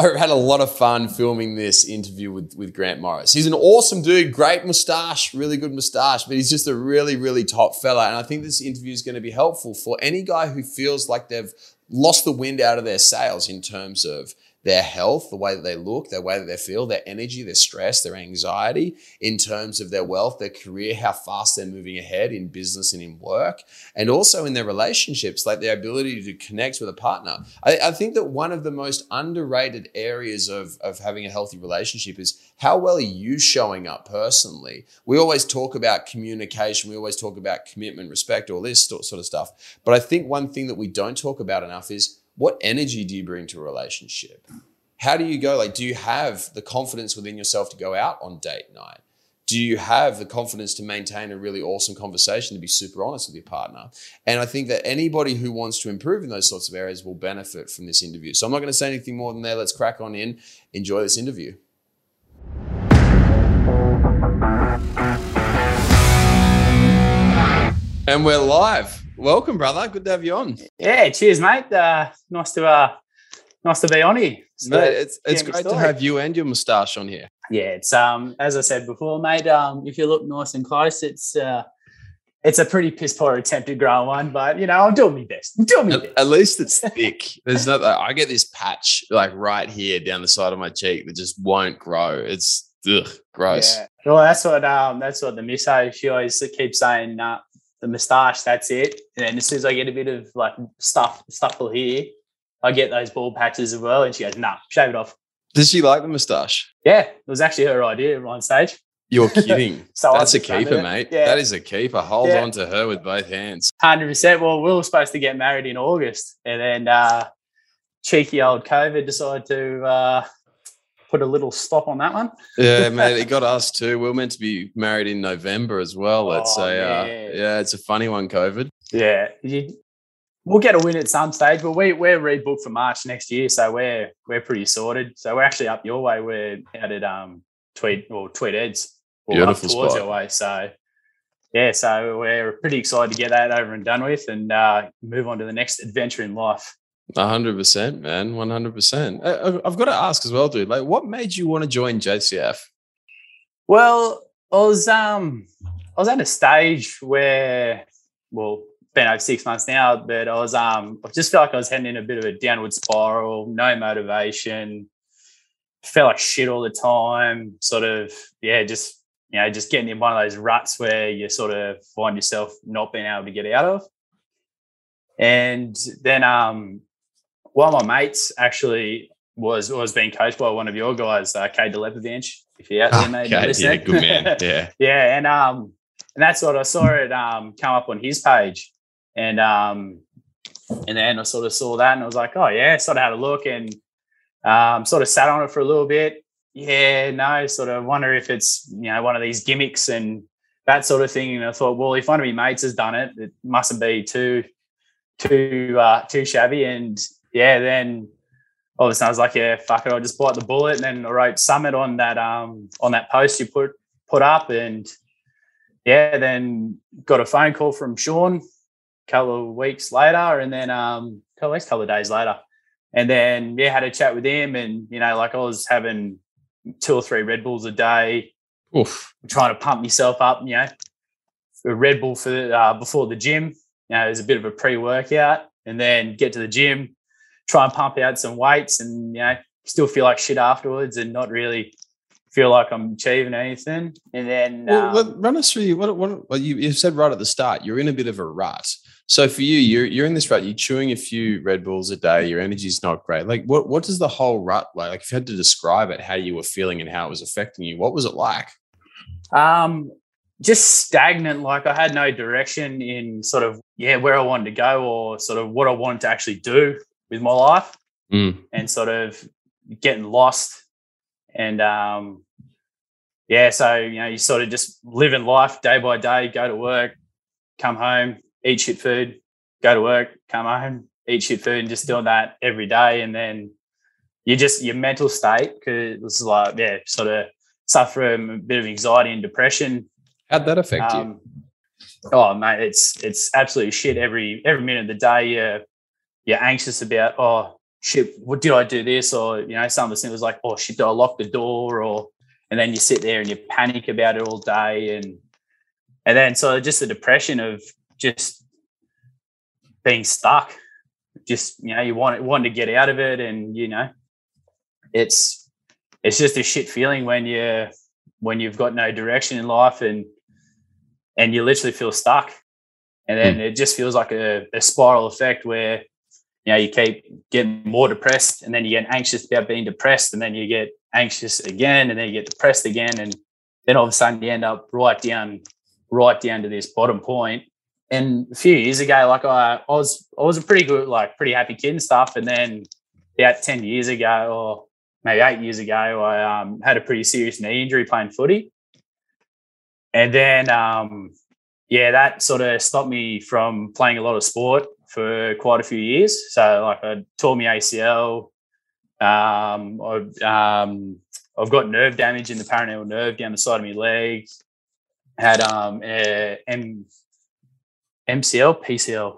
I had a lot of fun filming this interview with, with Grant Morris. He's an awesome dude, great mustache, really good mustache, but he's just a really, really top fella. And I think this interview is going to be helpful for any guy who feels like they've lost the wind out of their sails in terms of their health, the way that they look, the way that they feel, their energy, their stress, their anxiety, in terms of their wealth, their career, how fast they're moving ahead in business and in work, and also in their relationships, like their ability to connect with a partner. I, I think that one of the most underrated areas of, of having a healthy relationship is how well are you showing up personally? We always talk about communication, we always talk about commitment, respect, all this sort of stuff. But I think one thing that we don't talk about enough is what energy do you bring to a relationship? How do you go? Like, do you have the confidence within yourself to go out on date night? Do you have the confidence to maintain a really awesome conversation, to be super honest with your partner? And I think that anybody who wants to improve in those sorts of areas will benefit from this interview. So I'm not going to say anything more than that. Let's crack on in. Enjoy this interview. And we're live. Welcome, brother. Good to have you on. Yeah, cheers, mate. Uh, nice to uh, nice to be on here. So, mate, it's it's great to have you and your moustache on here. Yeah, it's um as I said before, mate. Um, if you look nice and close, it's uh, it's a pretty piss poor attempt to grow one, but you know, I'm doing my best. I'm doing my at, best. At least it's thick. There's no. I get this patch like right here down the side of my cheek that just won't grow. It's ugh, gross. Yeah. Well, that's what um that's what the misso she always keeps saying. Uh, the moustache, that's it. And then as soon as I get a bit of like stuff, stuffle here, I get those bald patches as well. And she goes, nah, shave it off. Does she like the moustache? Yeah, it was actually her idea on stage. You're kidding. so That's a keeper, mate. Yeah. That is a keeper. Hold yeah. on to her with both hands. 100%. Well, we were supposed to get married in August. And then uh, cheeky old COVID decided to uh, put a little stop on that one. yeah, man, it got us too. We are meant to be married in November as well. Let's oh, say, uh, yeah, it's a funny one, COVID. Yeah, you, we'll get a win at some stage, but we we're rebooked for March next year, so we're we're pretty sorted. So we're actually up your way. We're out at um Tweed or Tweed Heads, Beautiful up towards spot. your way. So yeah, so we're pretty excited to get that over and done with, and uh, move on to the next adventure in life hundred percent, man. One hundred percent. I've got to ask as well, dude. Like, what made you want to join JCF? Well, I was um, I was at a stage where, well, been over six months now, but I was um, I just felt like I was heading in a bit of a downward spiral. No motivation. Felt like shit all the time. Sort of, yeah, just you know, just getting in one of those ruts where you sort of find yourself not being able to get out of. And then um, one of my mates actually was was being coached by one of your guys, uh, Kay Delepovic. If you're out there, mate, okay, yeah, good man. Yeah, yeah, and um, and that's what I saw it um come up on his page, and um, and then I sort of saw that, and I was like, oh yeah, sort of had a look, and um, sort of sat on it for a little bit. Yeah, no, sort of wonder if it's you know one of these gimmicks and that sort of thing. And I thought, well, if one of my mates has done it, it mustn't be too too uh, too shabby. And yeah, then all of a sudden I was like, yeah, fuck it, I'll just bite the bullet. And then I wrote Summit on that um on that post you put put up, and yeah, then got a phone call from Sean a couple of weeks later, and then um a couple, couple of days later, and then yeah, had a chat with him, and you know, like I was having two or three Red Bulls a day, Oof. trying to pump myself up, you know, a Red Bull for uh, before the gym. You know, it was a bit of a pre-workout, and then get to the gym, try and pump out some weights and, you know, still feel like shit afterwards and not really feel like I'm achieving anything. And then well, um, run us through what, what, what you, you, said right at the start, you're in a bit of a rut. So for you, you're you're in this rut. You're chewing a few Red Bulls a day. Your energy's not great. Like what what does the whole rut like? Like if you had to describe it, how you were feeling and how it was affecting you, what was it like? Um, just stagnant. Like I had no direction in sort of yeah where I wanted to go or sort of what I wanted to actually do with my life mm. and sort of getting lost. And um yeah so you know you sort of just living life day by day go to work come home eat shit food go to work come home eat shit food and just doing that every day. And then you just your mental state because it was like yeah sort of suffer a bit of anxiety and depression. How'd that affect um, you oh mate it's it's absolutely shit every every minute of the day. You're you're anxious about, oh, shit, what did I do this? Or, you know, some of the things was like, oh shit, did I lock the door? Or and then you sit there and you panic about it all day. And and then so just the depression of just being stuck. Just, you know, you want want to get out of it and you know, it's it's just a shit feeling when you when you've got no direction in life and and you literally feel stuck and then mm. it just feels like a, a, spiral effect where you know you keep getting more depressed and then you get anxious about being depressed and then you get anxious again and then you get depressed again and then all of a sudden you end up right down right down to this bottom point. And a few years ago like i, I was i was a pretty good like pretty happy kid and stuff and then about 10 years ago or maybe eight years ago i um, had a pretty serious knee injury playing footy. And then um, yeah, that sort of stopped me from playing a lot of sport for quite a few years. So like I tore my ACL. Um, I, um, I've got nerve damage in the peroneal nerve down the side of my leg. Had um, M- MCL, PCL.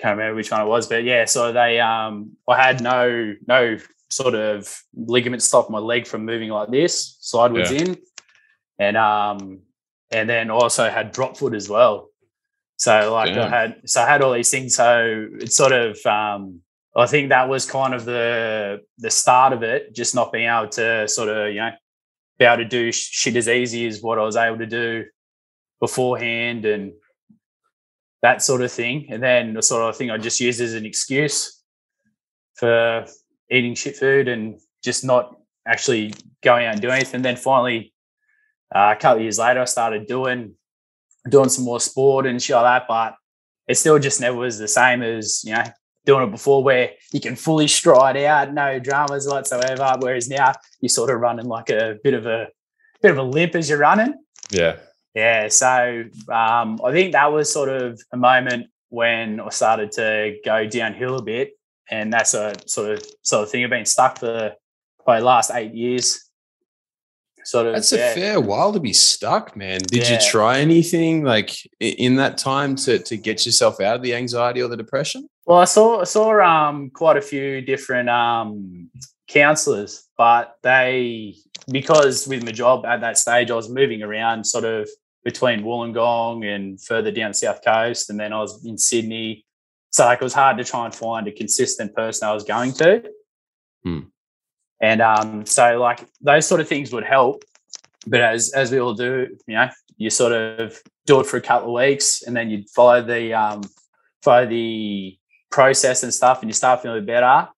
Can't remember which one it was, but yeah. So they, um, I had no no sort of ligament stop my leg from moving like this sideways yeah. in, and um, and then also had drop foot as well. So like I had so I had all these things. So it's sort of um, I think that was kind of the the start of it, just not being able to sort of you know be able to do shit as easy as what I was able to do beforehand and that sort of thing. And then the sort of thing I just used as an excuse for eating shit food and just not actually going out and doing anything. And then finally uh, a couple years later, I started doing doing some more sport and shit like that, but it still just never was the same as you know doing it before, where you can fully stride out, no dramas whatsoever. Whereas now you're sort of running like a bit of a bit of a limp as you're running. Yeah, yeah. So um, I think that was sort of a moment when I started to go downhill a bit, and that's a sort of sort of thing. I've been stuck for probably last eight years sort of that's yeah. a fair while to be stuck man did yeah. you try anything like in that time to to get yourself out of the anxiety or the depression well i saw I saw um quite a few different um counselors but they because with my job at that stage i was moving around sort of between wollongong and further down the south coast and then i was in sydney so like it was hard to try and find a consistent person i was going to hmm. And um, so like those sort of things would help. But as as we all do, you know, you sort of do it for a couple of weeks and then you follow the um, follow the process and stuff and you start feeling better.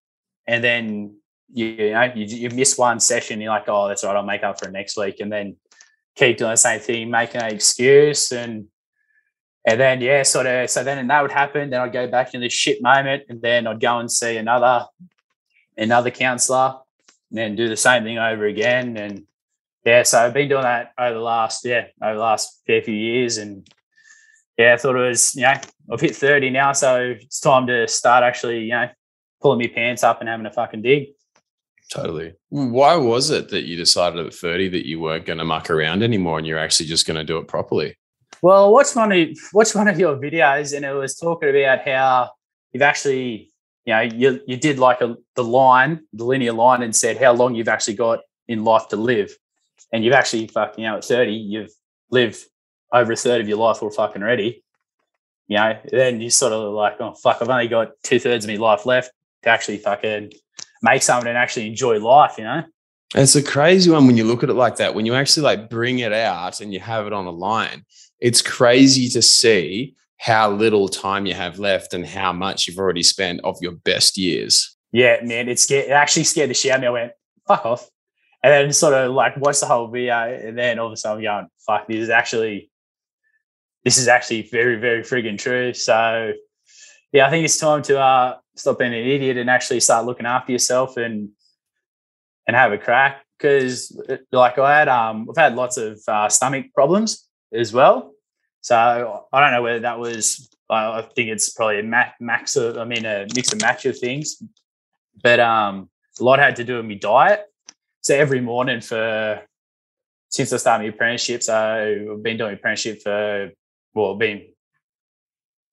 And then you, you know, you, you miss one session, you're like, oh, that's right, I'll make up for it next week. And then keep doing the same thing, making an excuse and and then yeah, sort of so then that would happen. Then I'd go back in this shit moment and then I'd go and see another another counselor and then do the same thing over again. And yeah, so I've been doing that over the last, yeah, over the last fair few years. And yeah, I thought it was, you know, I've hit 30 now. So it's time to start actually, you know, pulling my pants up and having a fucking dig. Totally. Why was it that you decided at 30 that you weren't going to muck around anymore and you're actually just going to do it properly? Well, watch one of watch one of your videos and it was talking about how you've actually you know, you you did like a the line, the linear line, and said how long you've actually got in life to live, and you've actually fucking you know at thirty, you've lived over a third of your life all fucking ready. You know, then you sort of like, oh fuck, I've only got two thirds of my life left to actually fucking make something and actually enjoy life. You know. It's a crazy one when you look at it like that. When you actually like bring it out and you have it on a line, it's crazy to see how little time you have left and how much you've already spent of your best years. Yeah, man, it scared. It actually scared the shit out of me. I went, "Fuck off," and then sort of like watched the whole video, and then all of a sudden I'm going, "Fuck, this is actually, this is actually very, very frigging true." So, yeah, I think it's time to uh, stop being an idiot and actually start looking after yourself and and have a crack. Because, like, I had um, I've had lots of uh, stomach problems as well, so I don't know whether that was. I think it's probably a max of. I mean, a mix and match of things, but um, a lot had to do with my diet. So every morning for since I started my apprenticeship, so I've been doing apprenticeship for well, been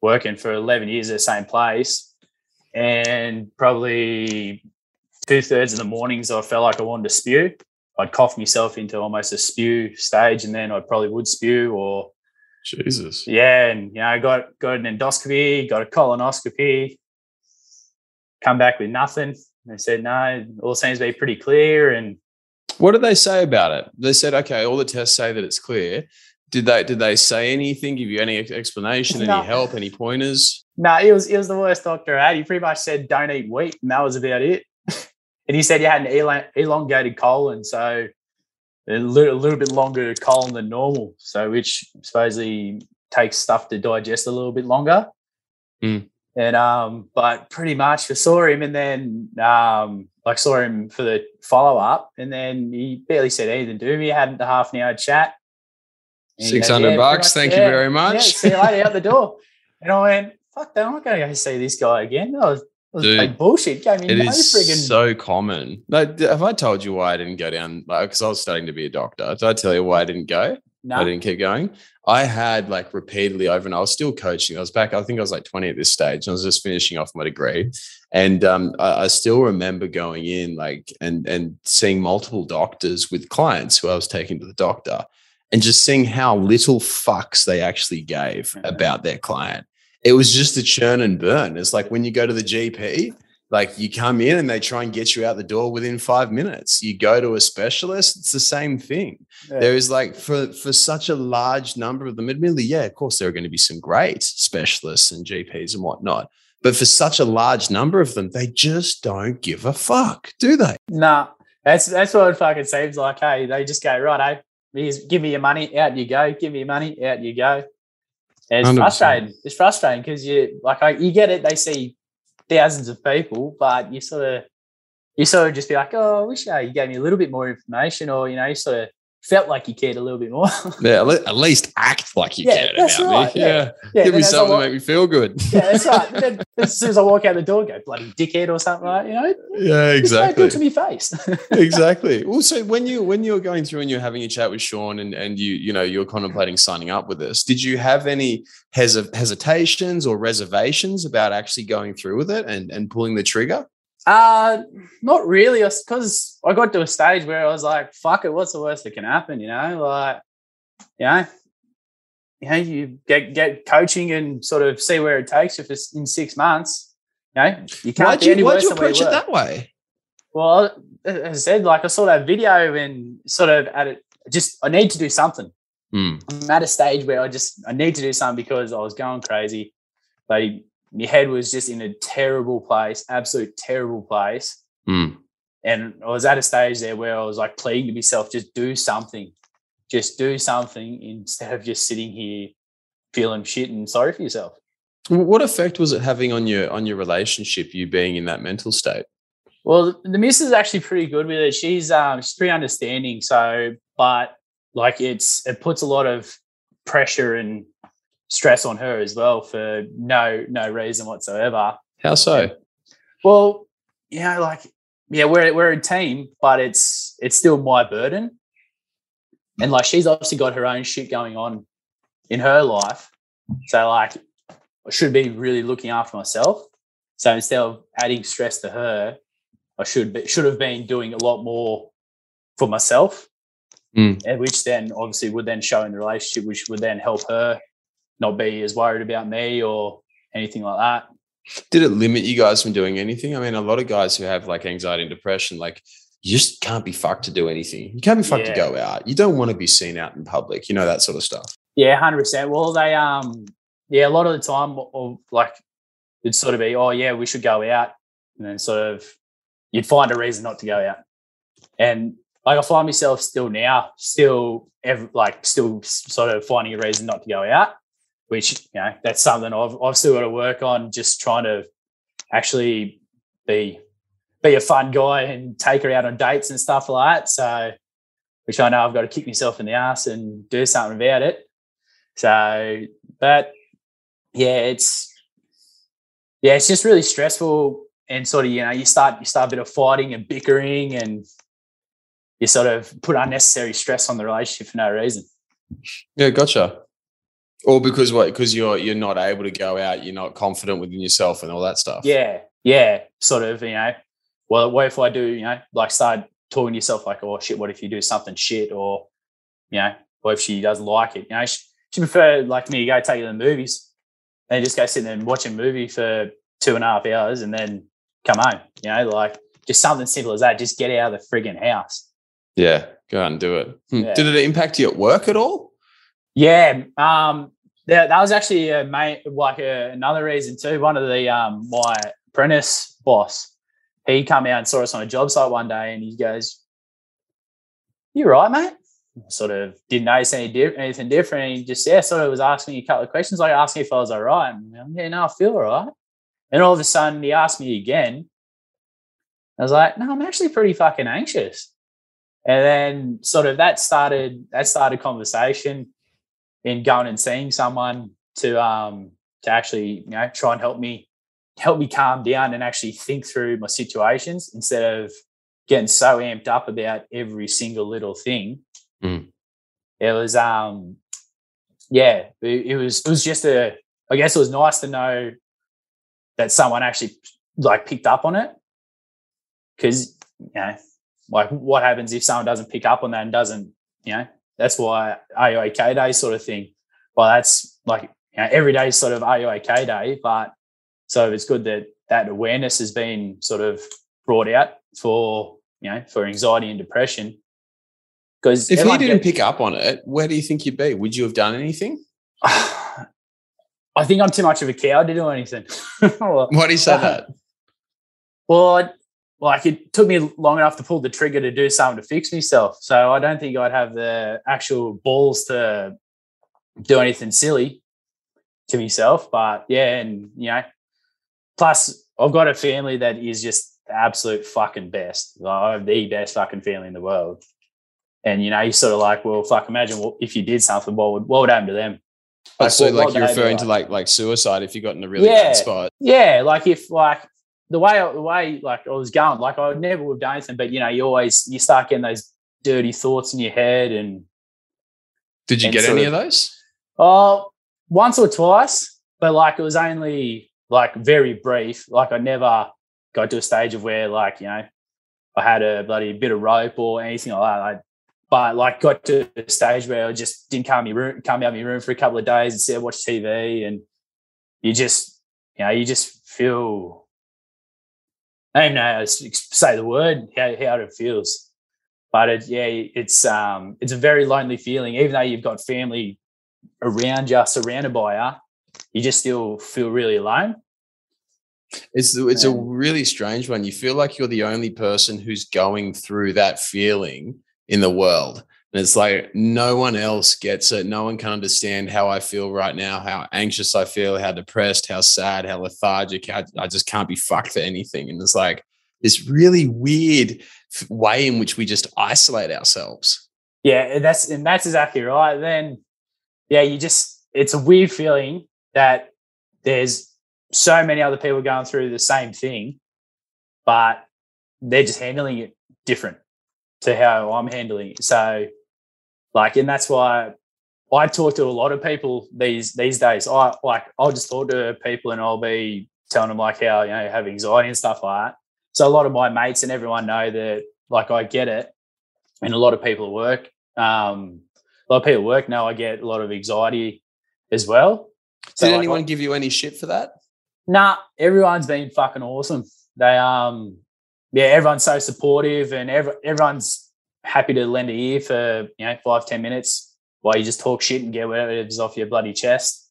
working for eleven years at the same place. and probably two thirds of the mornings I felt like I wanted to spew. I'd cough myself into almost a spew stage, and then I probably would spew or Jesus. yeah, and you know, I got got an endoscopy, got a colonoscopy, come back with nothing. They said no, all seems to be pretty clear, and What did they say about it? They said, okay, all the tests say that it's clear. Did they did they say anything? Give you any explanation? No. Any help? Any pointers? no, it was it was the worst doctor I had. He pretty much said don't eat wheat, and that was about it. and he said you had an elongated colon, so a little, a little bit longer colon than normal, so which supposedly takes stuff to digest a little bit longer. Mm. And um, but pretty much I saw him, and then um, like saw him for the follow up, and then he barely said anything to me. Had a half an hour chat. Goes, Six hundred "Yeah, bucks. pretty Thank much, you yeah, very Yeah, much. see you later out the door. And I went, fuck that, I'm not going to go see this guy again. That was, Dude, like bullshit. Gave me It no is friggin' so common. Like, have I told you why I didn't go down? Like, because I was studying to be a doctor. Did I tell you why I didn't go? no. I didn't keep going. I had like repeatedly over, and I was still coaching. I was back. I think I was like twenty at this stage. I was just finishing off my degree, and um, I, I still remember going in like and and seeing multiple doctors with clients who I was taking to the doctor, and just seeing how little fucks they actually gave Mhm. about their client. It was just a churn and burn. It's like when you go to the GP, like you come in and they try and get you out the door within five minutes. You go to a specialist, it's the same thing. Yeah. There is like for for such a large number of them, admittedly, yeah, of course there are going to be some great specialists and GPs and whatnot. But for such a large number of them, they just don't give a fuck, do they? Nah, that's that's what it fucking seems like. Hey, they just go right. Hey, give me your money, out you go. Give me your money, out you go. And it's 100%. frustrating. It's frustrating because you like I, you get it. They see thousands of people, but you sort of you sort of just be like, oh, I wish uh, you gave me a little bit more information, or you know, you sort of felt like you cared a little bit more. Yeah, at least act like you Yeah, cared about right, me. yeah. Yeah, yeah, give me something to make me feel good. yeah, that's right. Then as soon as I walk out the door, go bloody dickhead or something like you know. yeah, exactly. it to me face. exactly. Also, when you when you were going through and you're having a chat with Sean and and you you know you're contemplating signing up with us, did you have any hes- hesitations or reservations about actually going through with it and and pulling the trigger? Uh, not really, because I got to a stage where I was like, "Fuck it, what's the worst that can happen?" You know, like, you know, you know, you get get coaching and sort of see where it takes you for in six months. You know, you can't Why'd be you, any why'd you approach it that way? Well, as I said, like I saw that video and sort of at it, just I need to do something. Hmm. I'm at a stage where I just I need to do something because I was going crazy. Like my head was just in a terrible place, absolute terrible place. Hmm. And I was at a stage there where I was like pleading to myself, just do something. Just do something instead of just sitting here feeling shit and sorry for yourself. What effect was it having on your on your relationship? You being in that mental state. Well, the missus is actually pretty good with it. She's um she's pretty understanding. So, but like it's it puts a lot of pressure and stress on her as well for no no reason whatsoever. How so? Well, you know, like yeah, we're we're a team, but it's it's still my burden. And like she's obviously got her own shit going on in her life. So like I should be really looking after myself. So instead of adding stress to her, I should be, should have been doing a lot more for myself. Mm. And which then obviously would then show in the relationship, which would then help her not be as worried about me or anything like that. Did it limit you guys from doing anything? I mean, a lot of guys who have like anxiety and depression, like you just can't be fucked to do anything. You can't be fucked to go out. You don't want to be seen out in public. You know that sort of stuff. Yeah, hundred percent. Well, they um, yeah, a lot of the time, or like it'd sort of be, oh yeah, we should go out, and then sort of you'd find a reason not to go out, and like I find myself still now, still ev- like still sort of finding a reason not to go out, which you know that's something I've I've still got to work on, just trying to actually be be a fun guy and take her out on dates and stuff like that. So, which I know I've got to kick myself in the ass and do something about it. So, but yeah, it's yeah, it's just really stressful and sort of you know you start you start a bit of fighting and bickering and you sort of put unnecessary stress on the relationship for no reason. Yeah, gotcha. Or because what? Because you're you're not able to go out. You're not confident within yourself and all that stuff. Yeah, yeah, sort of, you know, well, what if I do, you know, like start talking to yourself like, oh shit, what if you do something shit? Or, you know, what if she doesn't like it? You know, she, she prefer like me to go take you to the movies and just go sit there and watch a movie for two and a half hours and then come home. You know, like just something simple as that. Just get out of the frigging house. Yeah, go out and do it. Hmm. Yeah. Did it impact you at work at all? Yeah, um, that, was actually a main, like a, another reason too. One of the um, my apprentice boss, he come out and saw us on a job site one day, and he goes, "You right, mate?" sort of didn't notice any di- anything different. He just yeah, sort of was asking me a couple of questions, like asking if I was all right. And, yeah, no, I feel all right. And all of a sudden, he asked me again. I was like, no, I'm actually pretty fucking anxious. And then sort of that started that started conversation in going and seeing someone to um to actually you know try and help me help me calm down and actually think through my situations instead of getting so amped up about every single little thing. Mm. It was um yeah, it, it was it was just a I guess it was nice to know that someone actually like picked up on it because you know like what happens if someone doesn't pick up on that and doesn't you know that's why okay day sort of thing well that's like you know every day sort of okay day but so it's good that that awareness has been sort of brought out for you know for anxiety and depression because if he didn't gets, pick up on it where do you think you'd be would you have done anything I think I'm too much of a cow to do anything. Why do you say uh, that? Well, like it took me long enough to pull the trigger to do something to fix myself. So I don't think I'd have the actual balls to do anything silly to myself. But yeah, and you know, plus I've got a family that is just the absolute fucking best. I have the best fucking family in the world. And you know, you sort of like, well, fuck, imagine if you did something, what would what would happen to them? Oh, like, so, like you're referring to like like suicide if you got in a really yeah, bad spot. Yeah, like if like the way the way like I was going, like I would never would have done anything, but you know, you always you start getting those dirty thoughts in your head. And did you and get any of, of those? Oh, once or twice, but like it was only like very brief. Like I never got to a stage of where like you know I had a bloody bit of rope or anything like that. I but like got to a stage where I just didn't come, me room, come out of my room for a couple of days and sit and watch TV and you just, you know, you just feel, I don't even know how to say the word, how, how it feels. But it, yeah, it's, um, it's a very lonely feeling, even though you've got family around you, surrounded by you, you just still feel really alone. It's it's a really strange one. You feel like you're the only person who's going through that feeling in the world. And it's like no one else gets it. No one can understand how I feel right now, how anxious I feel, how depressed, how sad, how lethargic. How I just can't be fucked for anything. And it's like this really weird way in which we just isolate ourselves. Yeah, that's and that's exactly right. Then, yeah, you just it's a weird feeling that there's so many other people going through the same thing, but they're just handling it different to how I'm handling it. So, like, and that's why I talk to a lot of people these these days. I like I'll just talk to people and I'll be telling them like how you know have anxiety and stuff like that. So a lot of my mates and everyone know that like I get it, and a lot of people at work, um, a lot of people at work know I get a lot of anxiety as well. So Did like, anyone give you any shit for that? Nah, everyone's been fucking awesome. They um yeah, everyone's so supportive and every, everyone's happy to lend a ear for, you know, five ten minutes while you just talk shit and get whatever's off your bloody chest.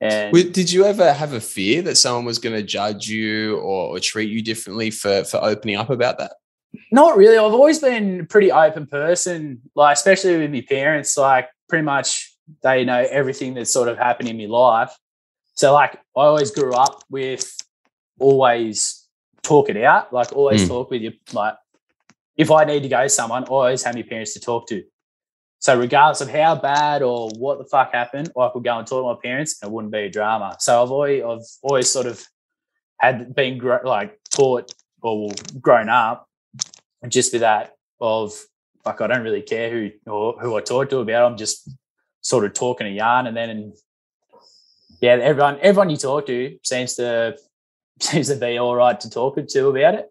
And did you ever have a fear that someone was going to judge you or, or treat you differently for, for opening up about that? Not really. I've always been a pretty open person, like especially with my parents. Like pretty much they know everything that's sort of happened in my life. So like I always grew up with always talk it out. Like always mm. talk with your like if I need to go to someone, always have my parents to talk to. So regardless of how bad or what the fuck happened, I could go and talk to my parents and it wouldn't be a drama. So I've always I've always sort of had been like taught or grown up just with that of like I don't really care who or who I talk to about. I'm just sort of talking a yarn and then yeah, everyone everyone you talk to seems to seems to be all right to talk to about it.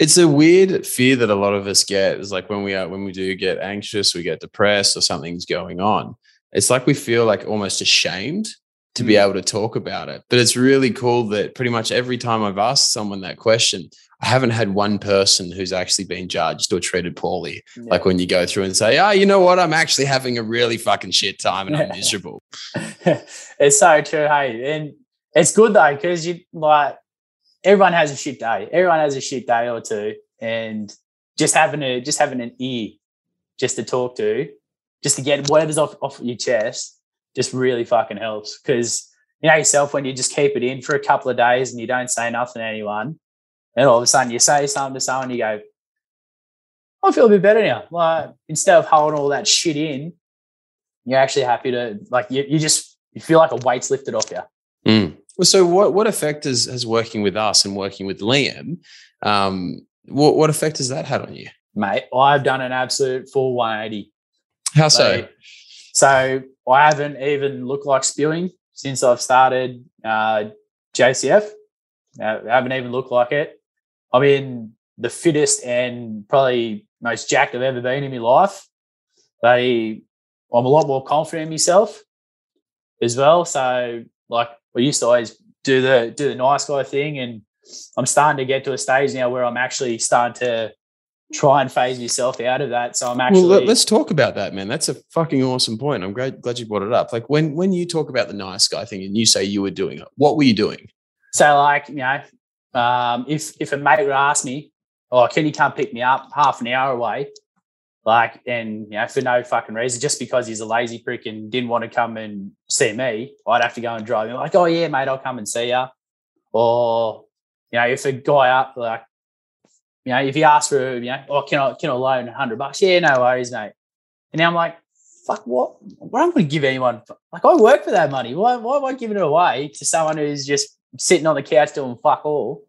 It's a weird fear that a lot of us get. Is like when we are when we do get anxious, we get depressed, or something's going on. It's like we feel like almost ashamed to be Mm. able to talk about it. But it's really cool that pretty much every time I've asked someone that question, I haven't had one person who's actually been judged or treated poorly. Like when you go through and say, "Oh, you know what? I'm actually having a really fucking shit time and I'm miserable." it's so true, hey, and it's good though because you like everyone has a shit day. Everyone has a shit day or two, and just having a just having an ear just to talk to, just to get whatever's off off your chest, just really fucking helps. Because you know yourself when you just keep it in for a couple of days and you don't say nothing to anyone, and all of a sudden you say something to someone, you go, I feel a bit better now. Like instead of holding all that shit in, you're actually happy to like you, you just you feel like a weight's lifted off you. Mm. Well, so what what effect has has working with us and working with Liam? Um, what what effect has that had on you? Mate, I've done an absolute full 180. How so? So I haven't even looked like spewing since I've started uh, JCF. I haven't even looked like it. I'm in the fittest and probably most jacked I've ever been in my life. They, I'm a lot more confident in myself as well. So like I used to always do the do the nice guy thing, and I'm starting to get to a stage now where I'm actually starting to try and phase myself out of that. So I'm actually well, let, us talk about that, man. That's a fucking awesome point. I'm great, glad you brought it up. Like when when you talk about the nice guy thing and you say you were doing it, what were you doing? So like, you know, um, if if a mate would ask me, oh, can you come pick me up half an hour away? Like, and you know, for no fucking reason, just because he's a lazy prick and didn't want to come and see me, I'd have to go and drive him. Like, oh yeah, mate, I'll come and see you. Or, you know, if a guy up like, you know, if he asks for, you know, oh, can I can I loan a hundred bucks? Yeah, no worries, mate. And now I'm like, fuck, what? What am I going to give anyone? Like, I work for that money. Why, why am I giving it away to someone who's just sitting on the couch doing fuck all?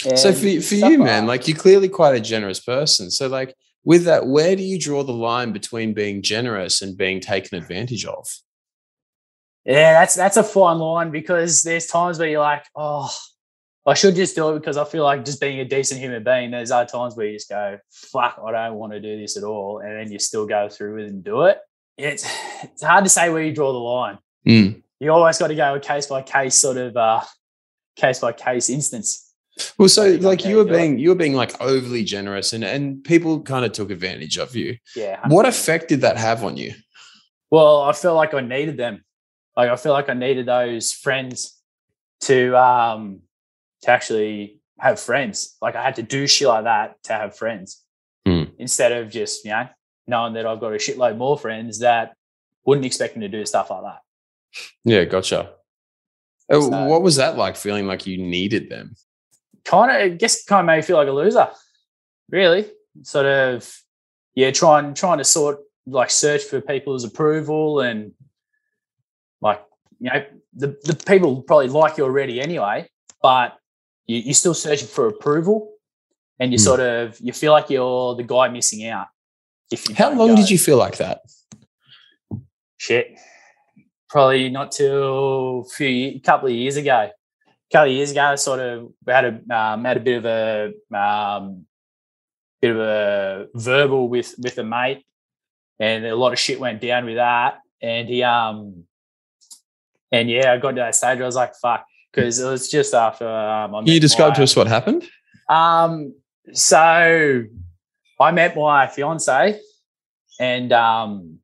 so for, for you, like man, that. like you're clearly quite a generous person. So like with that, where do you draw the line between being generous and being taken advantage of? Yeah, that's that's a fine line because there's times where you're like, oh, I should just do it because I feel like just being a decent human being. There's other times where you just go, fuck, I don't want to do this at all, and then you still go through with it and do it. It's it's hard to say where you draw the line. Mm. You always got to go a case by case sort of uh, case by case instance. Well, so like you were being you were being like overly generous and and people kind of took advantage of you. Yeah. What 100%. effect did that have on you? Well, I felt like I needed them. Like I feel like I needed those friends to um to actually have friends. Like I had to do shit like that to have friends. Hmm. Instead of just, you know, knowing that I've got a shitload more friends that wouldn't expect me to do stuff like that. Yeah, gotcha. Uh, So- what was that like feeling like you needed them? Kind of I guess kind of made me feel like a loser. Really. Sort of yeah, trying trying to sort like search for people's approval and like you know the, the people probably like you already anyway but you, you're still searching for approval and you Hmm. sort of you feel like you're the guy missing out if you How long go. did you feel like that? shit probably not till a few couple of years ago a couple of years ago sort of we had a um, had a bit of a um, bit of a verbal with with a mate and a lot of shit went down with that and he um and yeah i got to that stage where i was like fuck because it was just after um, you met describe my- to us what happened? um, so I met my fiance, and um,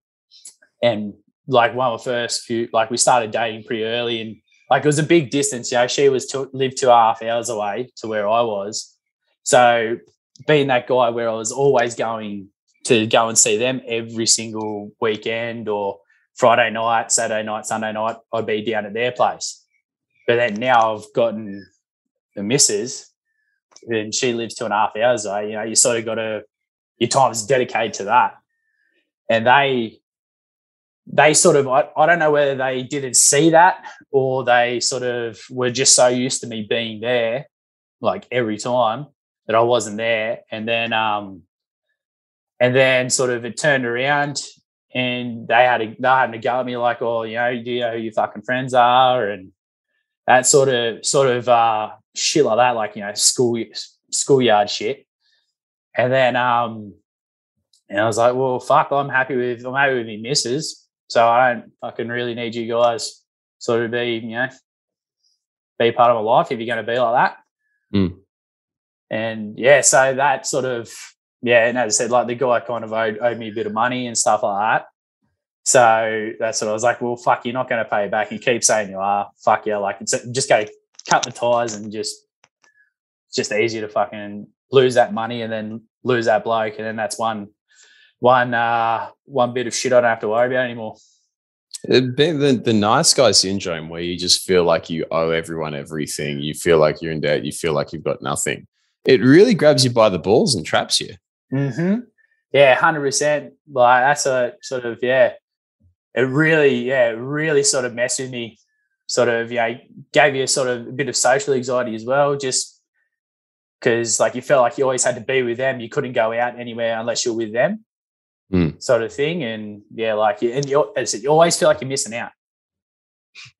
and like one of the first few, like we started dating pretty early, and like it was a big distance. You know, she was to lived two and a half hours away to where I was, so being that guy where I was always going to go and see them every single weekend or Friday night, Saturday night, Sunday night, I'd be down at their place. But then now I've gotten the missus and she lives two and a half hours away, you know, you sort of got to your time's dedicated to that. And they they sort of I, I don't know whether they didn't see that or they sort of were just so used to me being there like every time that I wasn't there. And then um and then sort of it turned around and they had a, they had to go at me like, oh, you know, do you know who your fucking friends are? And that sort of sort of uh, shit like that, like you know, school schoolyard shit. And then um, and I was like, well, fuck, I'm happy with I'm happy with my misses, so I don't fucking really need you guys sort of be you know be part of my life if you're going to be like that. Mm. And yeah, so that sort of yeah, and as I said, like the guy kind of owed, owed me a bit of money and stuff like that. So that's what I was like, well, fuck, you're not going to pay it back. You keep saying you are. Fuck yeah, like it's just go cut the ties and just it's just easier to fucking lose that money and then lose that bloke, and then that's one one uh one bit of shit I don't have to worry about anymore. It the, the nice guy syndrome where you just feel like you owe everyone everything. You feel like you're in debt. You feel like you've got nothing. It really grabs you by the balls and traps you. Mm-hmm. Yeah, hundred percent. Like that's a sort of yeah. It really, yeah, it really sort of messed with me. Sort of, yeah, gave you a sort of a bit of social anxiety as well, just because like you felt like you always had to be with them. You couldn't go out anywhere unless you're with them, mm. sort of thing. And yeah, like and you, you always feel like you're missing out,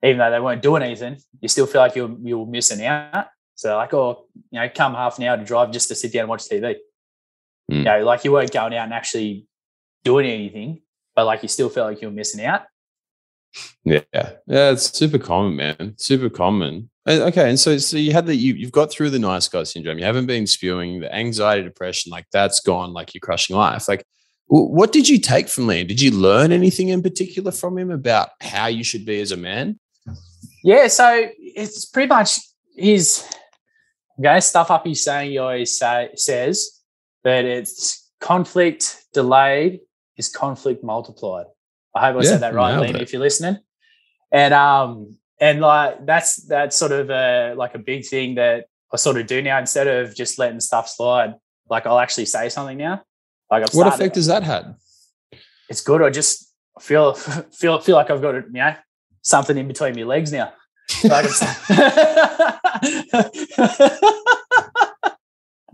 even though they weren't doing anything. You still feel like you're you're missing out. So like, oh, you know, come half an hour to drive just to sit down and watch TV. Mm. You know, like you weren't going out and actually doing anything, but like you still felt like you were missing out. Yeah, yeah, it's super common, man. Super common. Okay, and so so you had the you you've got through the nice guy syndrome. You haven't been spewing the anxiety, depression, like that's gone. Like you're crushing life. Like, what did you take from Liam? Did you learn anything in particular from him about how you should be as a man? Yeah, so it's pretty much his okay stuff up. He's saying he always say, says but it's conflict delayed is conflict multiplied. I hope I yeah, said that right, Liam, if you're listening. And um and like that's that's sort of a like a big thing that I sort of do now instead of just letting stuff slide. Like I'll actually say something now. Like I've what effect has that had? It's good. I just feel feel feel like I've got you know something in between my legs now.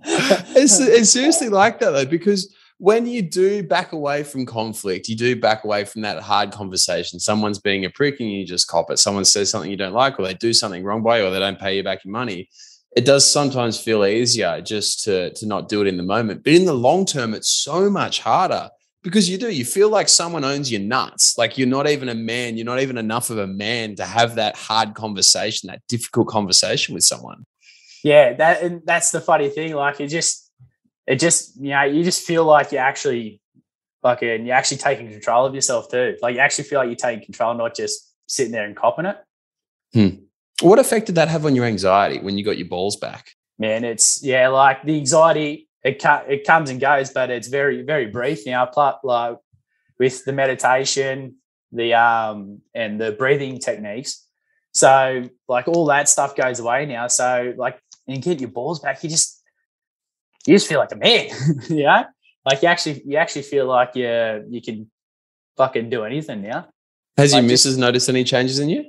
it's, it's seriously like that though, because when you do back away from conflict, you do back away from that hard conversation. Someone's being a prick and you just cop it. Someone says something you don't like, or they do something wrong by you, or they don't pay you back your money. It does sometimes feel easier just to, to not do it in the moment. But in the long term, it's so much harder because you do. You feel like someone owns your nuts. Like you're not even a man. You're not even enough of a man to have that hard conversation, that difficult conversation with someone yeah, that and that's the funny thing. Like it just, it just, you know, you just feel like you're actually fucking, you're actually taking control of yourself too. Like you actually feel like you're taking control, not just sitting there and copping it. Hmm. What effect did that have on your anxiety when you got your balls back? Man, it's yeah, like the anxiety, it it comes and goes, but it's very very brief now. Plus, like with the meditation, the um and the breathing techniques. So like all that stuff goes away now. So like and get your balls back, you just you just feel like a man, you know? Like you actually you actually feel like you you can fucking do anything now. Has like your missus just, noticed any changes in you?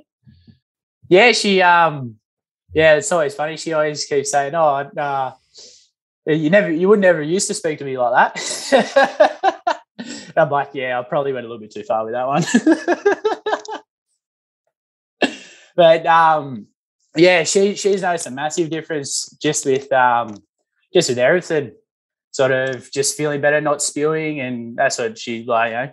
Yeah, she um yeah, it's always funny. She always keeps saying, Oh, uh, you never you would never used to speak to me like that. I'm like, yeah, I probably went a little bit too far with that one. but um yeah, she she's noticed a massive difference just with um just with everything. Sort of just feeling better, not spewing, and that's what she like. You know,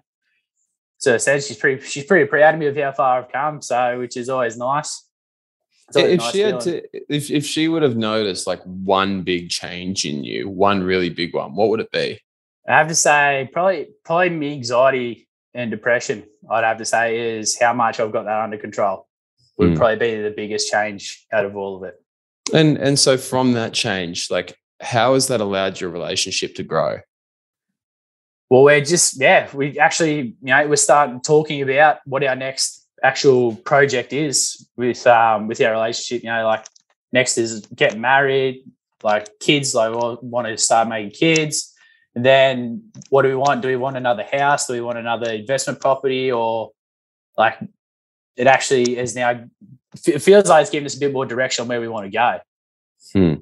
so said she's pretty she's pretty proud of me of how far I've come. So which is always nice. Always if nice she had to, if if she would have noticed like one big change in you, one really big one, what would it be? I have to say, probably probably me anxiety and depression. I'd have to say is how much I've got that under control would mm. probably be the biggest change out of all of it. And and so from that change, like how has that allowed your relationship to grow? Well, we're just yeah, we actually you know we're starting talking about what our next actual project is with um with our relationship. You know, like next is get married, like kids. Like we want to start making kids. And then what do we want? Do we want another house? Do we want another investment property? Or like it actually is now it feels like it's giving us a bit more direction on where we want to go. Hmm.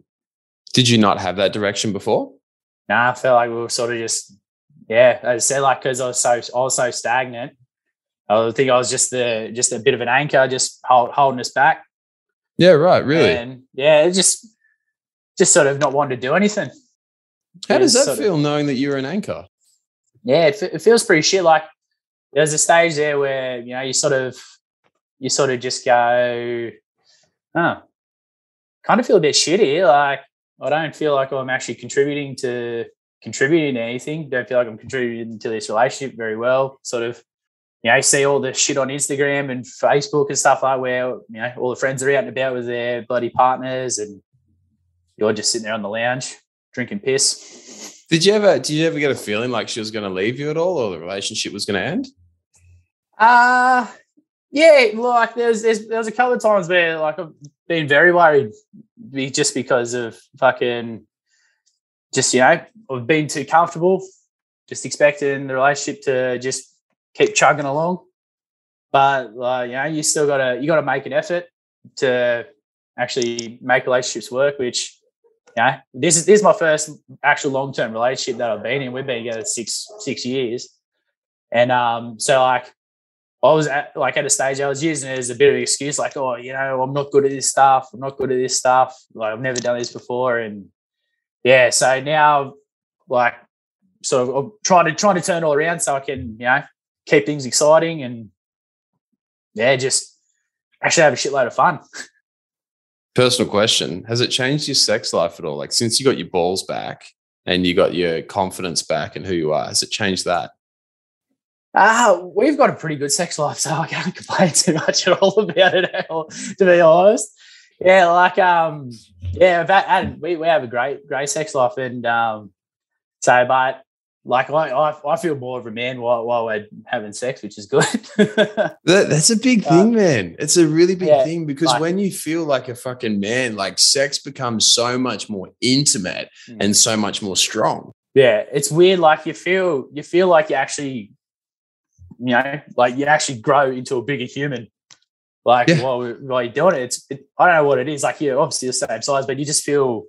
Did you not have that direction before? Nah, I felt like we were sort of just yeah, as I said, like because I was so I was so stagnant. I think I was just the just a bit of an anchor, just hold, holding us back. Yeah, right. Really. And yeah, just just sort of not wanting to do anything. How does that sort of- feel knowing that you're an anchor? yeah, it, it feels pretty shit. Like there's a stage there where you know you sort of you sort of just go, oh, kind of feel a bit shitty. Like I don't feel like I'm actually contributing to contributing to anything. Don't feel like I'm contributing to this relationship very well. Sort of, you know, see all the shit on Instagram and Facebook and stuff like where you know all the friends are out and about with their bloody partners, and you're just sitting there on the lounge drinking piss. Did you ever did you ever get a feeling like she was going to leave you at all, or the relationship was going to end? Uh yeah, like there's, there's there's a couple of times where like I've been very worried just because of fucking just you know I've been too comfortable, just expecting the relationship to just keep chugging along. But uh, you know, you still gotta you gotta make an effort to actually make relationships work, which you know, this is this is my first actual long term relationship that I've been in. We've been together six six years. And um, so like I was at like at a stage I was using it as a bit of an excuse, like, oh, you know, I'm not good at this stuff. I'm not good at this stuff. Like I've never done this before. And yeah, so now like sort of I'm trying to trying to turn it all around so I can, you know, keep things exciting and yeah, just actually have a shitload of fun. Personal question: Has it changed your sex life at all? Like since you got your balls back and you got your confidence back and who you are, has it changed that? Uh, we've got a pretty good sex life, so I can't complain too much at all about it, to be honest. Yeah, like um, yeah, had- we we have a great great sex life, and um, so but like I I, I feel more of a man while, while we're having sex, which is good. That, that's a big Uh, thing, man. It's a really big yeah, thing because like- when you feel like a fucking man, like sex becomes so much more intimate Mm. and so much more strong. yeah, it's weird. Like you feel you feel like you actually, you know, like you actually grow into a bigger human. Like Yeah. while, while you're doing it, it's it, I don't know what it is. Like you're obviously the same size, but you just feel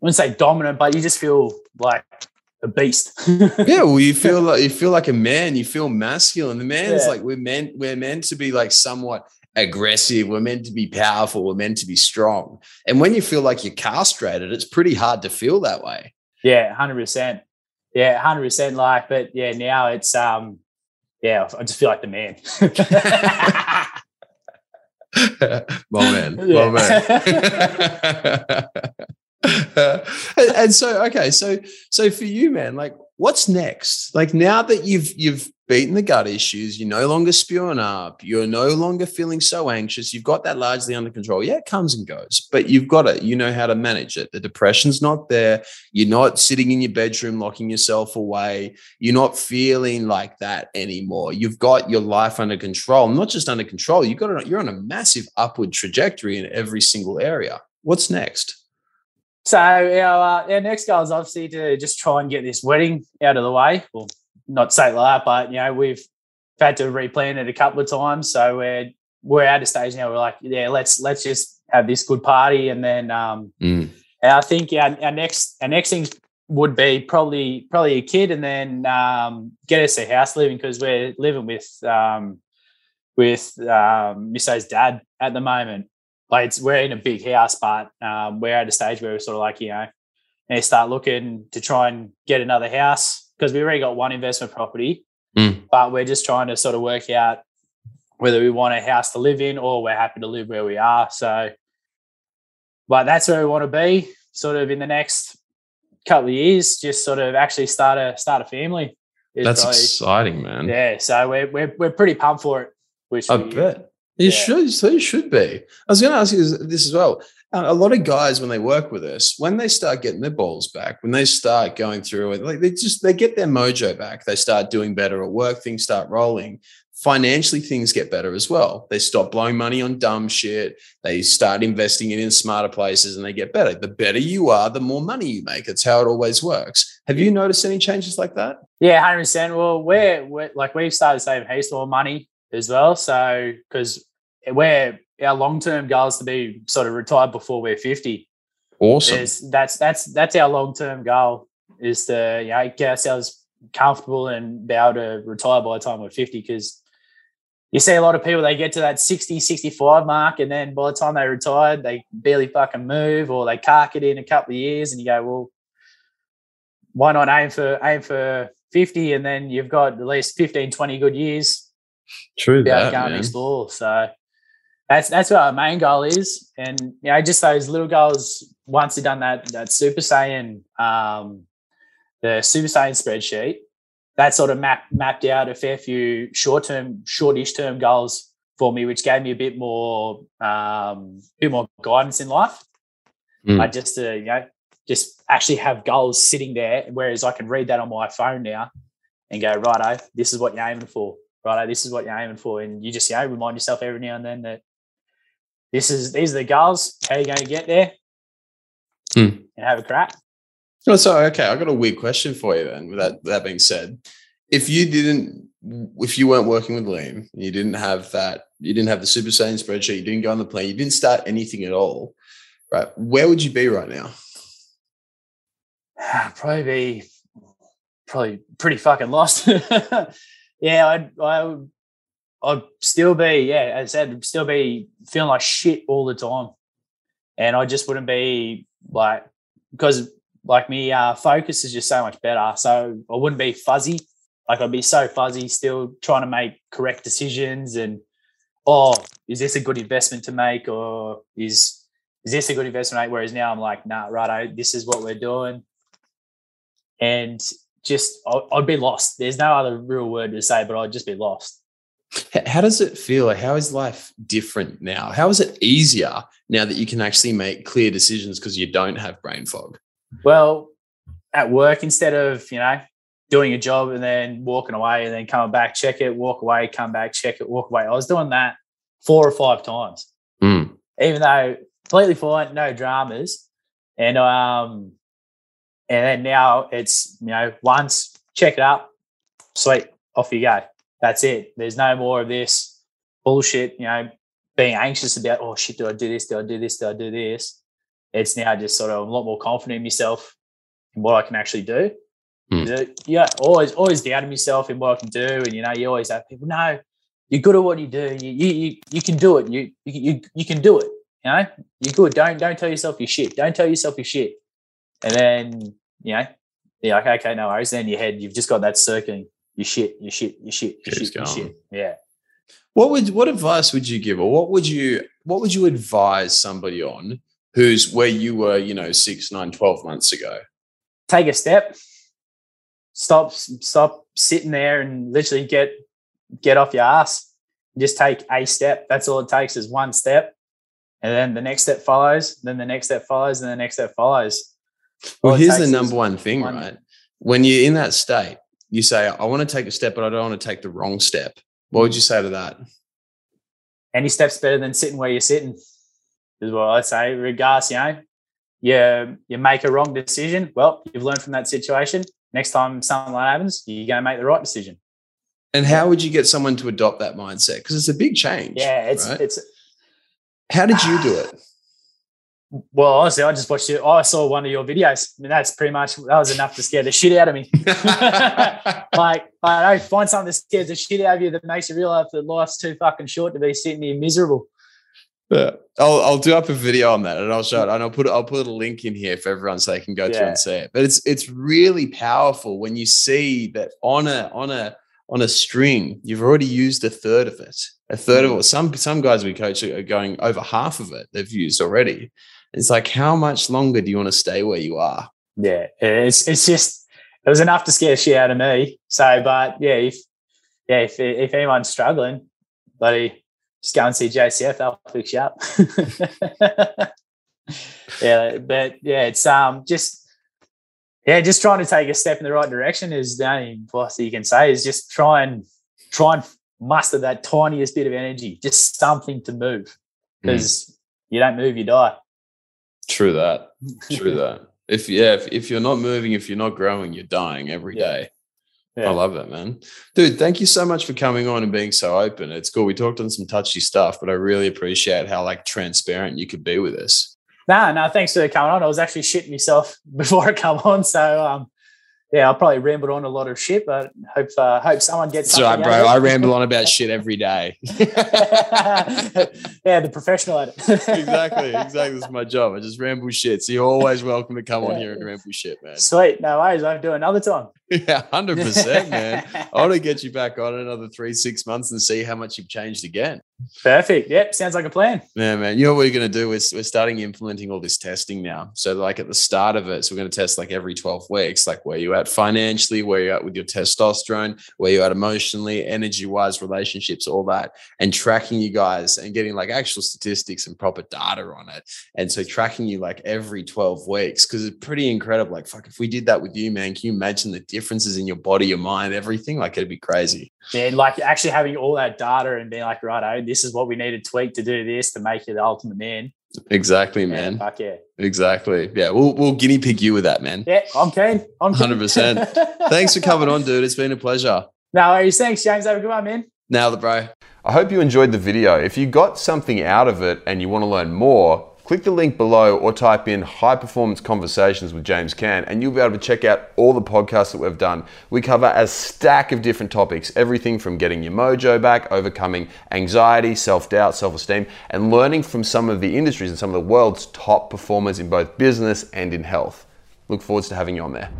I wouldn't say dominant, but you just feel like a beast. yeah, well, you feel like you feel like a man. You feel masculine. The man is Yeah. like we're meant we're meant to be like somewhat aggressive. We're meant to be powerful. We're meant to be strong. And when you feel like you're castrated, it's pretty hard to feel that way. yeah, hundred percent. Yeah, hundred percent. Like, but yeah, now it's um, yeah, I just feel like the man. my man, my man. and, and so, okay, so so for you, man, like, what's next? Like now that you've you've beaten the gut issues, you're no longer spewing up, you're no longer feeling so anxious. You've got that largely under control. Yeah, it comes and goes, but you've got it. You know how to manage it. The depression's not there. You're not sitting in your bedroom locking yourself away. You're not feeling like that anymore. You've got your life under control. Not just under control. You've got it. You're on a massive upward trajectory in every single area. What's next? So our, uh, our next goal is obviously to just try and get this wedding out of the way. Well, not say like that, but you know we've had to replan it a couple of times. So we're we're at a stage now. We're like, yeah, let's let's just have this good party, and then um, Mm. and I think our, our next our next thing would be probably probably a kid, and then um, get us a house living because we're living with um, with um, Misso's dad at the moment. Like it's, we're in a big house, but um, we're at a stage where we're sort of like you know, to start looking to try and get another house because we already got one investment property, Mm. but we're just trying to sort of work out whether we want a house to live in or we're happy to live where we are. So, but that's where we want to be, sort of in the next couple of years. Just sort of actually start a start a family. That's probably- exciting, man. yeah. So we're we're we're pretty pumped for it. Which I we- bet. You Yeah. should. So you should be. I was going to ask you this as well. Uh, a lot of guys, when they work with us, when they start getting their balls back, when they start going through it, like they just they get their mojo back. They start doing better at work. Things start rolling. Financially, things get better as well. They stop blowing money on dumb shit. They start investing it in smarter places, and they get better. The better you are, the more money you make. It's how it always works. Have you noticed any changes like that? Yeah, hundred percent. Well, we're, we're like we've started saving heaps more money as well. So because we're our long term goal is to be sort of retired before we're fifty. Awesome. There's, that's that's that's our long term goal is to you know get ourselves comfortable and be able to retire by the time we're fifty. Because you see a lot of people they get to that 60 65 mark and then by the time they retired they barely fucking move or they cark it in a couple of years and you go well why not aim for aim for 50 and then you've got at least 15 20 good years true that go and explore so that's that's what our main goal is and you know just those little goals once you've done that that super saiyan um the super saiyan spreadsheet that sort of map, mapped out a fair few short term, shortish term goals for me, which gave me a bit more, um, bit more guidance in life. Mm. I just, uh, you know, just actually have goals sitting there, whereas I can read that on my phone now and go, righto, this is what you're aiming for. Righto, this is what you're aiming for, and you just, you know, remind yourself every now and then that this is these are the goals. How are you going to get there? Mm. And have a crack. Oh, so okay, I got a weird question for you then. With that, that being said, if you didn't, if you weren't working with Liam, you didn't have that, you didn't have the Super Saiyan spreadsheet, you didn't go on the plane, you didn't start anything at all, right? Where would you be right now? probably be probably pretty fucking lost. yeah, I'd, I would, I'd still be, yeah, as I said, still be feeling like shit all the time. And I just wouldn't be like, because like me, uh, focus is just so much better. So I wouldn't be fuzzy. Like I'd be so fuzzy, still trying to make correct decisions and, oh, is this a good investment to make or is, is this a good investment? Whereas now I'm like, nah, righto, this is what we're doing and just I'd be lost. There's no other real word to say, but I'd just be lost. How does it feel? Like, how is life different now? How is it easier now that you can actually make clear decisions because you don't have brain fog? Well, at work, instead of you know doing a job and then walking away and then coming back, check it, walk away, come back, check it, walk away. I was doing that four or five times, mm. even though completely fine, no dramas, and um, and then now it's, you know, once, check it up, sweet, off you go. That's it. There's no more of this bullshit, you know, being anxious about, oh shit, do I do this? Do I do this? Do I do this? It's now just sort of a lot more confident in myself in what I can actually do. Mm. Yeah, always, always doubting myself in what I can do. And, you know, you always have people, no, you're good at what you do. You, you, you, you can do it. You, you, you can do it. You know, you're good. Don't, don't tell yourself your shit. Don't tell yourself your shit. And then, you know, you're like, okay, no worries. Then in your head, you've just got that circling, you shit, you shit, you shit, you shit, you shit. Yeah. What would what advice would you give, or what would you what would you advise somebody on who's where you were, you know, six, nine, 12 months ago? Take a step. Stop, stop sitting there and literally get get off your ass. Just take a step. That's all it takes is one step. And then the next step follows, then the next step follows, and the next step follows. Well, here's the number one thing, one. right? When you're in that state, you say, I want to take a step, but I don't want to take the wrong step. What would you say to that? Any step's better than sitting where you're sitting, is what I say. Regardless, you know, you, you make a wrong decision. Well, you've learned from that situation. Next time something like that happens, you're going to make the right decision. And how would you get someone to adopt that mindset? Because it's a big change. Yeah, it's right? it's. How did you do it? Well, honestly, I just watched it. I saw one of your videos. I mean, that's pretty much that was enough to scare the shit out of me. like, I don't find something that scares the shit out of you that makes you realize that life's too fucking short to be sitting here miserable. Yeah. I'll I'll do up a video on that and I'll show it and I'll put I'll put a link in here for everyone so they can go yeah. through and see it. But it's it's really powerful when you see that on a on a on a string, you've already used a third of it. A third of mm. it. Some some guys we coach are going over half of it they've used already. It's like, how much longer do you want to stay where you are? Yeah, it's it's just it was enough to scare shit out of me. So, but yeah, if yeah, if if anyone's struggling, buddy, just go and see JCF. They'll fix you up. yeah, but yeah, it's um just yeah, just trying to take a step in the right direction is the only advice that you can say is just try and try and muster that tiniest bit of energy, just something to move. Because mm. you don't move, you die. True that. True that. If yeah, if, if you're not moving, if you're not growing, you're dying every yeah. day. Yeah. I love that, man. Dude, thank you so much for coming on and being so open. It's cool. We talked on some touchy stuff, but I really appreciate how like transparent you could be with us. No, nah, no, thanks for coming on. I was actually shitting myself before I come on. So um yeah, I'll probably rambled on a lot of shit, but hope uh, hope someone gets. That's right, bro. I ramble on about shit every day. yeah, the professional at it. exactly, exactly. That's my job. I just ramble shit. So you're always welcome to come on here and ramble shit, man. Sweet, no worries. I'll do another time. Yeah, hundred percent, man. I want to get you back on another three, six months and see how much you've changed again. Perfect. Yep, sounds like a plan. Yeah, man. You know what we're going to do is we're starting implementing all this testing now. So, like at the start of it, so we're going to test like every twelve weeks, like where you at financially, where you're at with your testosterone, where you're at emotionally, energy wise, relationships, all that, and tracking you guys and getting like actual statistics and proper data on it. And so tracking you like every 12 weeks because it's pretty incredible. Like, fuck, if we did that with you, man, can you imagine the differences in your body, your mind, everything? Like, it'd be crazy. Yeah, like actually having all that data and being like, right, oh, this is what we need to tweak to do this to make you the ultimate man. Exactly, man. Yeah, fuck yeah. Exactly. Yeah, we'll we'll guinea pig you with that, man. Yeah, I'm keen. I'm hundred percent. Thanks for coming on, dude. It's been a pleasure. No worries. Thanks, James. Have a good one, man. Now the bro. I hope you enjoyed the video. If you got something out of it and you want to learn more, Click the link below or type in High Performance Conversations with James Can, and you'll be able to check out all the podcasts that we've done. We cover a stack of different topics everything from getting your mojo back, overcoming anxiety, self doubt, self esteem, and learning from some of the industries and some of the world's top performers in both business and in health. Look forward to having you on there.